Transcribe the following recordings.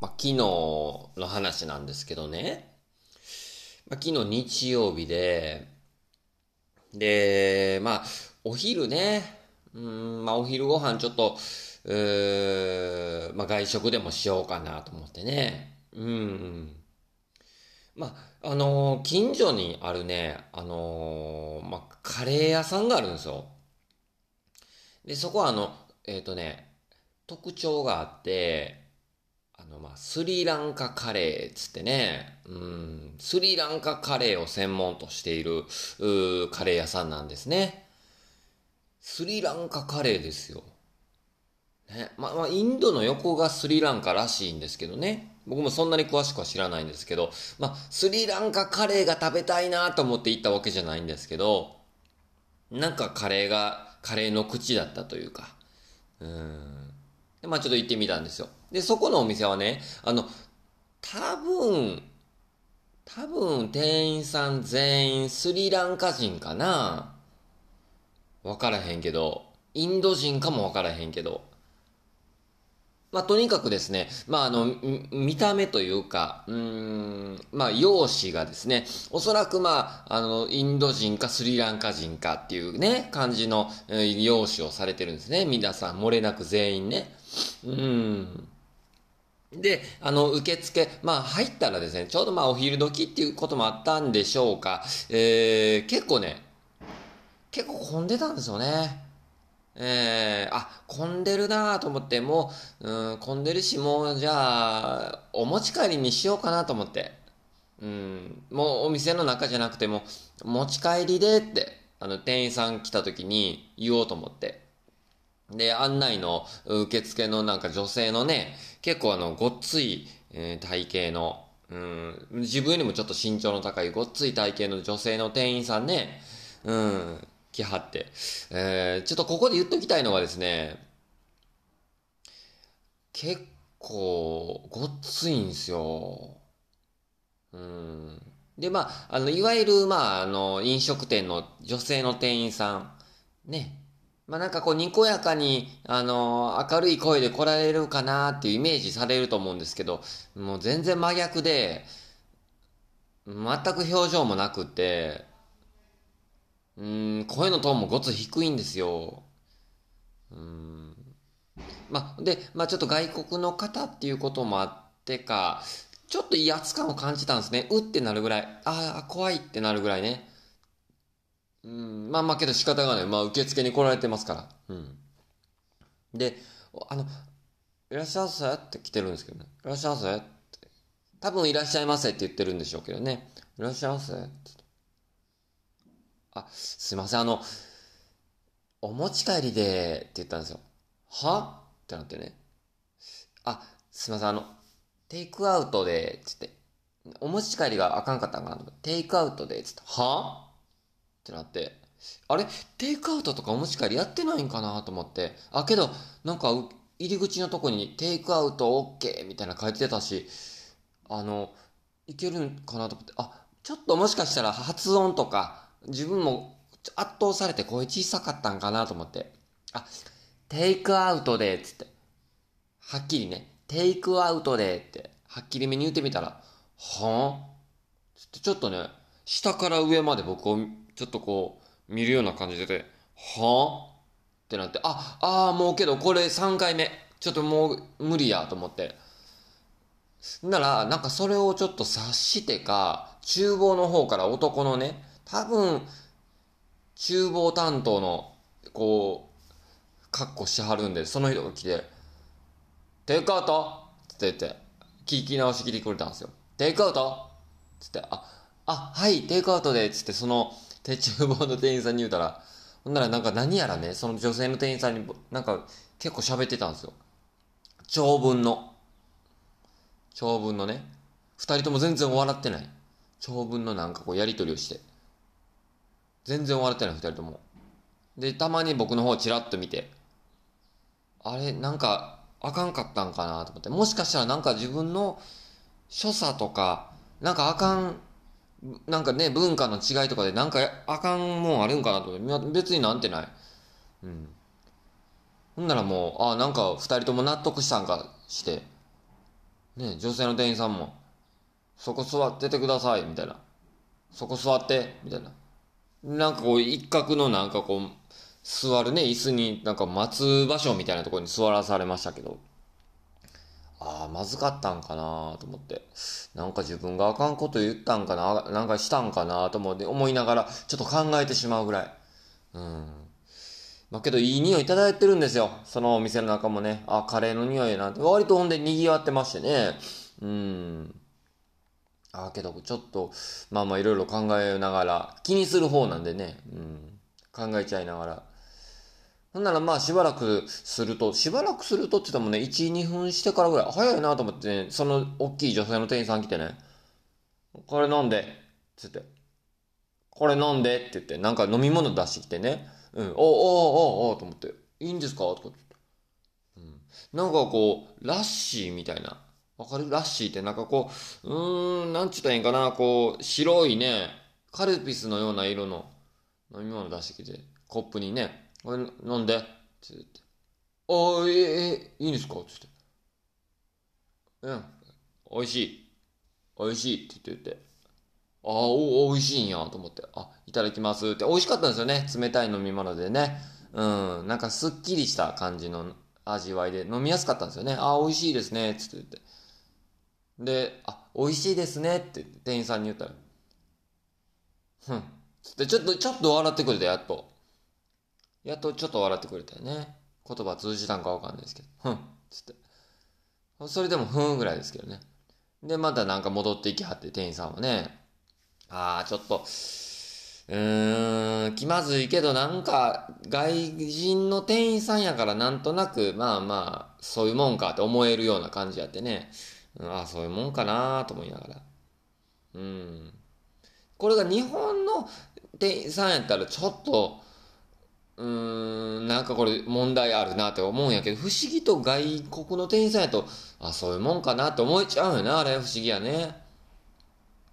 まあ、昨日の話なんですけどね。まあ、昨日日曜日で、で、まあ、お昼ね、うん、まあ、お昼ご飯ちょっと、うーまあ、外食でもしようかなと思ってね。うん。まあ、あのー、近所にあるね、あのー、まあ、カレー屋さんがあるんですよ。で、そこはあの、えっ、ー、とね、特徴があって、あの、まあ、スリランカカレーつってね、うん、スリランカカレーを専門としている、カレー屋さんなんですね。スリランカカレーですよ。ね。まあ、まあ、インドの横がスリランカらしいんですけどね。僕もそんなに詳しくは知らないんですけど、まあ、スリランカカレーが食べたいなと思って行ったわけじゃないんですけど、なんかカレーが、カレーの口だったというか、うん。まあちょっと行ってみたんですよ。で、そこのお店はね、あの、多分、多分店員さん全員スリランカ人かなわからへんけど、インド人かもわからへんけど、まあ、とにかくですね、まあ、あの、見た目というか、うん、まあ、容姿がですね、おそらくまあ、あの、インド人かスリランカ人かっていうね、感じの、容姿をされてるんですね。皆さん、漏れなく全員ね。うん。で、あの、受付、まあ、入ったらですね、ちょうどまあ、お昼時っていうこともあったんでしょうか、えー、結構ね、結構混んでたんですよね。えー、あ、混んでるなと思って、もう、うん、混んでるし、もう、じゃあ、お持ち帰りにしようかなと思って。うん、もうお店の中じゃなくても、持ち帰りでって、あの、店員さん来た時に言おうと思って。で、案内の受付のなんか女性のね、結構あの、ごっつい、えー、体型の、うん、自分よりもちょっと身長の高いごっつい体型の女性の店員さんね、うん、来はって。えー、ちょっとここで言っときたいのがですね、結構、ごっついんですよ。うん。で、まあ、あの、いわゆる、まあ、あの、飲食店の女性の店員さん、ね。まあ、なんかこう、にこやかに、あの、明るい声で来られるかなっていうイメージされると思うんですけど、もう全然真逆で、全く表情もなくて、うん、声のトーンもごつ低いんですよ。うん。まあ、で、まあちょっと外国の方っていうこともあってか、ちょっと威圧感を感じたんですね。うってなるぐらい。ああ、怖いってなるぐらいね。うん、まあまあけど仕方がない。まあ受付に来られてますから。うん。で、あの、いらっしゃいませって来てるんですけどね。いらっしゃいませって。多分いらっしゃいませって言ってるんでしょうけどね。いらっしゃいませって。あ、すいません、あの、お持ち帰りで、って言ったんですよ。は？ってなってね。あ、すいません、あの、テイクアウトで、つって。お持ち帰りがあかんかったんかなテイクアウトで、つって。は？ってなって。あれ？テイクアウトとかお持ち帰りやってないんかなと思って。あ、けど、なんか、入り口のとこにテイクアウト OK みたいな書いてたし、あの、いけるんかなと思って。あ、ちょっともしかしたら発音とか、自分も圧倒されて声小さかったんかなと思って。あ、テイクアウトで、つって。はっきりね、テイクアウトでって、はっきりめに言ってみたら、はぁつってちょっとね、下から上まで僕をちょっとこう、見るような感じでて、はぁってなって、あ、ああ、もうけどこれ3回目。ちょっともう無理やと思って。なら、なんかそれをちょっと察してか、厨房の方から男のね、多分、厨房担当の、こう、格好しはるんで、その人が来て、テイクアウト？って言って、聞き直し聞いてくれたんですよ。テイクアウト？つって、あ、あ、はい、テイクアウトで、つって、その、手厨房の店員さんに言うたら、ほんならなんか何やらね、その女性の店員さんに、なんか結構喋ってたんですよ。長文の。長文のね。二人とも全然笑ってない。長文のなんかこうやりとりをして。全然笑ってない、二人とも。で、たまに僕の方チラッと見て、あれ、なんか、あかんかったんかなと思って。もしかしたらなんか自分の所作とか、なんかあかん、なんかね、文化の違いとかでなんかあかんもんあるんかなと思って。別になんてない。うん。ほんならもう、あなんか二人とも納得したんかして、ね、女性の店員さんも、そこ座っててください、みたいな。そこ座って、みたいな。なんかこう、一角のなんかこう、座るね、椅子になんか待つ場所みたいなところに座らされましたけど、ああ、まずかったんかなと思って。なんか自分があかんこと言ったんかななんかしたんかなと思って思いながら、ちょっと考えてしまうぐらい。うん。まあけど、いい匂いいただいてるんですよ。そのお店の中もね。あ、カレーの匂いなんて。割とほんで賑わってましてね。うん。あけど、ちょっと、まあまあいろいろ考えながら、気にする方なんでね。うん。考えちゃいながら。ほんならまあしばらくすると、しばらくするとって言ってもね、1、2分してからぐらい、早いなと思ってね、その大きい女性の店員さん来てね、これ飲んで、つって、これ飲んでって言って、なんか飲み物出してきてね、うん、おおおおおと思って、いいんですか？とかって。うん。なんかこう、ラッシーみたいな。わかる？ラッシーって。なんかこう、うーん、なんちゅったらいいんかな、こう、白いね、カルピスのような色の飲み物出してきて、コップにね、これ飲んで、って言って。ああ、ええいいんですか？って言って。うん、美味しい。美味しいって言って言って。ああ、お、美味しいんやと思って。あ、いただきますって。美味しかったんですよね。冷たい飲み物でね。うん、なんかすっきりした感じの味わいで飲みやすかったんですよね。ああ、美味しいですね。つって言って。で、あ、美味しいですねって店員さんに言ったら。ふん。つってちょっと、ちょっと笑ってくれて、やっと。やっとちょっと笑ってくれたよね。言葉通じたんかわかんないですけど、ふん、つって。それでもふんぐらいですけどね。で、またなんか戻っていきはって店員さんはね、ああ、ちょっと、うーん、気まずいけどなんか外人の店員さんやからなんとなく、まあまあ、そういうもんかって思えるような感じやってね。ああ、そういうもんかなと思いながら。うん。これが日本の店員さんやったらちょっと、うーん、なんかこれ問題あるなって思うんやけど、不思議と外国の店員さんやと、あ、そういうもんかなって思えちゃうよな、あれ、不思議やね。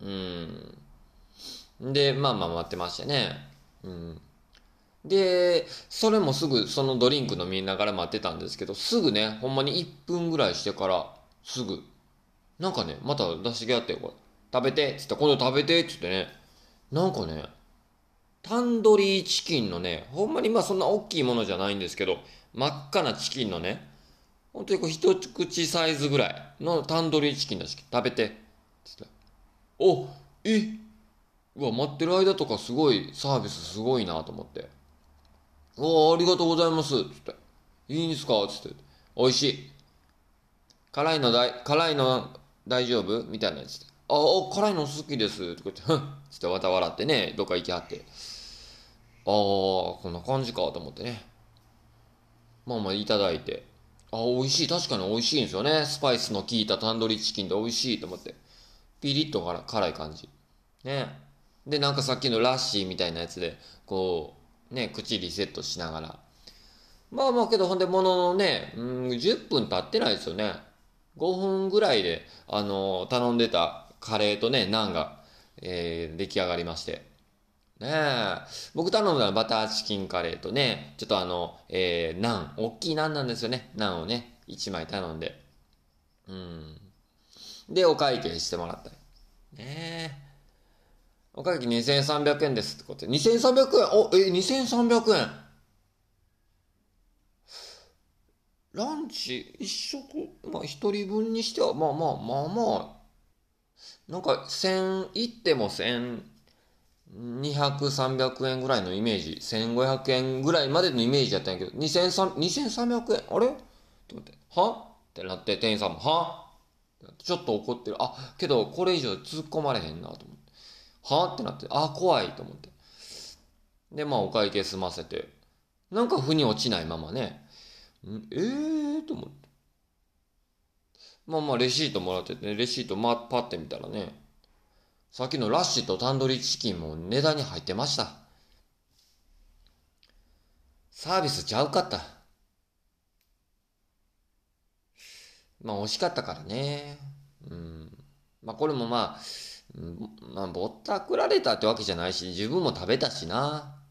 うん。で、まあまあ待ってましてね。うん。で、それもすぐそのドリンク飲みながら待ってたんですけど、すぐね、ほんまに1分ぐらいしてから、すぐ、なんかね、また出してきやってよ、これ。食べてっ、つって、今度食べて、って言ってね、なんかね、タンドリーチキンのね、ほんまにまあそんな大きいものじゃないんですけど、真っ赤なチキンのね、ほんとにこう一口サイズぐらいのタンドリーチキンだし、食べて。つって。おえうわ、待ってる間とかすごい、サービスすごいなと思って。おありがとうございます。つって。いいんすか？つって。美味しい。辛いのだい、辛いの大丈夫？みたいなやつ。ああ、辛いの好きです。とか言って、ふんつってまた笑ってね、どっか行きはって。ああ、こんな感じかと思ってね。まあまあいただいて。ああ、美味しい。確かに美味しいんですよね。スパイスの効いたタンドリーチキンで美味しいと思って。ピリッと辛い感じ。ね。で、なんかさっきのラッシーみたいなやつで、こう、ね、口リセットしながら。まあまあけど、ほんで、もののね、うん、10分経ってないですよね。5分ぐらいで、あの、頼んでたカレーとね、ナンが、えー、出来上がりまして。ねえ。僕頼んだのはバターチキンカレーとね、ちょっとあの、えー、ナン。大きいナンなんですよね。ナンをね、1枚頼んで。うん。で、お会計してもらったりねえ。お会計2300円ですってことで。2300円？お、え、2300円ランチ一食、まあ一人分にしては、まあまあまあまあ、なんか1000、いっても1000、200、300円ぐらいのイメージ、1500円ぐらいまでのイメージやったんやけど、2300円、あれ？と思って、は？ってなって、店員さんも、は？ちょっと怒ってる。あ、けどこれ以上突っ込まれへんなと思って。は？ってなって、あ、怖いと思って。で、まあお会計済ませて、なんか腑に落ちないままね、ええー、と思って。まあまあレシートもらってて、ね、レシートま、パって見たらね、さっきのラッシュとタンドリーチキンも値段に入ってました。サービスちゃうかった。まあ惜しかったからね。うん。まあこれもまあ、まあぼったくられたってわけじゃないし、自分も食べたしな。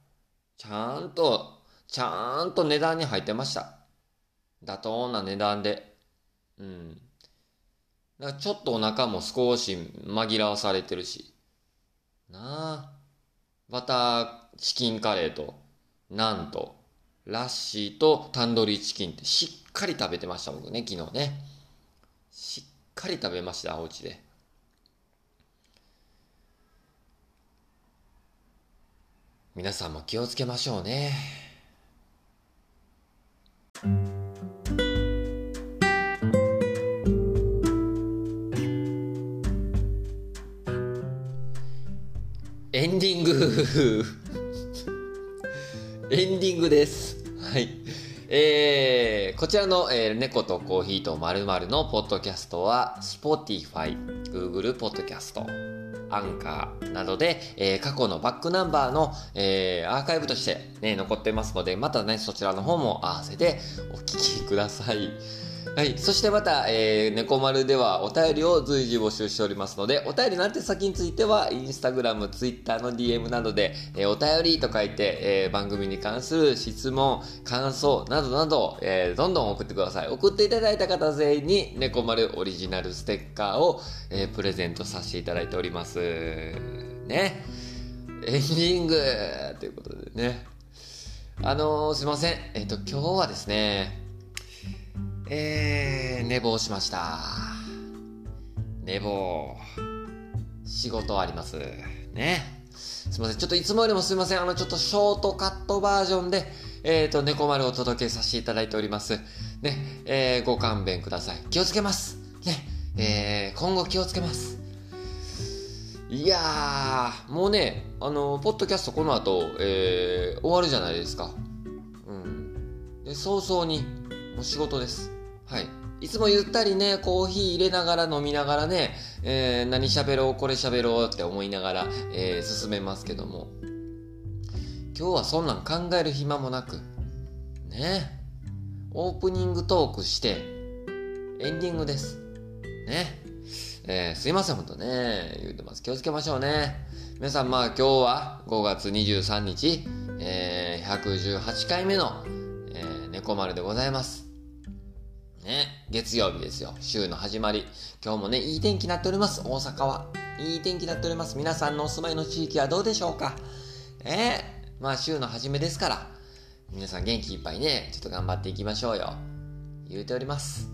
ちゃんと、ちゃんと値段に入ってました。妥当な値段で。うん。なんかちょっとお腹も少し紛らわされてるし。なあ。バターチキンカレーと、なんと、ラッシーとタンドリーチキンってしっかり食べてました僕ね、昨日ね。しっかり食べました、お家で。皆さんも気をつけましょうね。エンディングエンディングです。はい。えー、こちらの、えー、猫とコーヒーとまるのポッドキャストは Spotify、Google ポッドキャスト、アンカーなどで、えー、過去のバックナンバーの、えー、アーカイブとして、ね、残ってますので、またね、そちらの方も合わせてお聞きください。はい。そしてまた、えー、猫丸ではお便りを随時募集しておりますので、お便りなんて先については、インスタグラム、ツイッターの DM などで、えー、お便りと書いて、えー、番組に関する質問、感想などなど、えー、どんどん送ってください。送っていただいた方全員に、猫丸オリジナルステッカーを、えー、プレゼントさせていただいております。ね。エンディングということでね。あのー、すいません。えっ、と、今日はですね、えー、寝坊しました。寝坊。仕事あります。ね。すいません。ちょっといつもよりもすいません。あの、ちょっとショートカットバージョンで、えっ、ー、と、猫丸をお届けさせていただいております。ね。えー、ご勘弁ください。気をつけます。ね。えー、今後気をつけます。いやー、もうね、あの、ポッドキャストこの後、えー、終わるじゃないですか。うん。で、早々に、もう仕事です。はい。いつもゆったりね、コーヒー入れながら飲みながらね、えー、何喋ろう、これ喋ろうって思いながら、えー、進めますけども、今日はそんなん考える暇もなく、ね、オープニングトークして、エンディングです。ね。えー、すいません、ほんとね、言うてます。気をつけましょうね。皆さん、まあ今日は5月23日、えー、118回目の、えー、猫丸でございます。ね、月曜日ですよ。週の始まり。今日もね、いい天気になっております。大阪は。いい天気になっております。皆さんのお住まいの地域はどうでしょうかねまあ週の初めですから、皆さん元気いっぱいね、ちょっと頑張っていきましょうよ。言うております。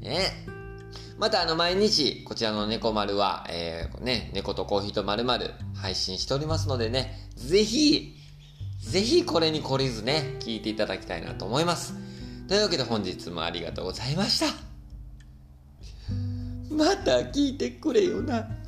ねまたあの毎日、こちらの猫丸は、えー、ね、猫とコーヒーとまる配信しておりますのでね、ぜひ、ぜひこれに懲りずね、聞いていただきたいなと思います。というわけで本日もありがとうございました。また聞いてくれよな。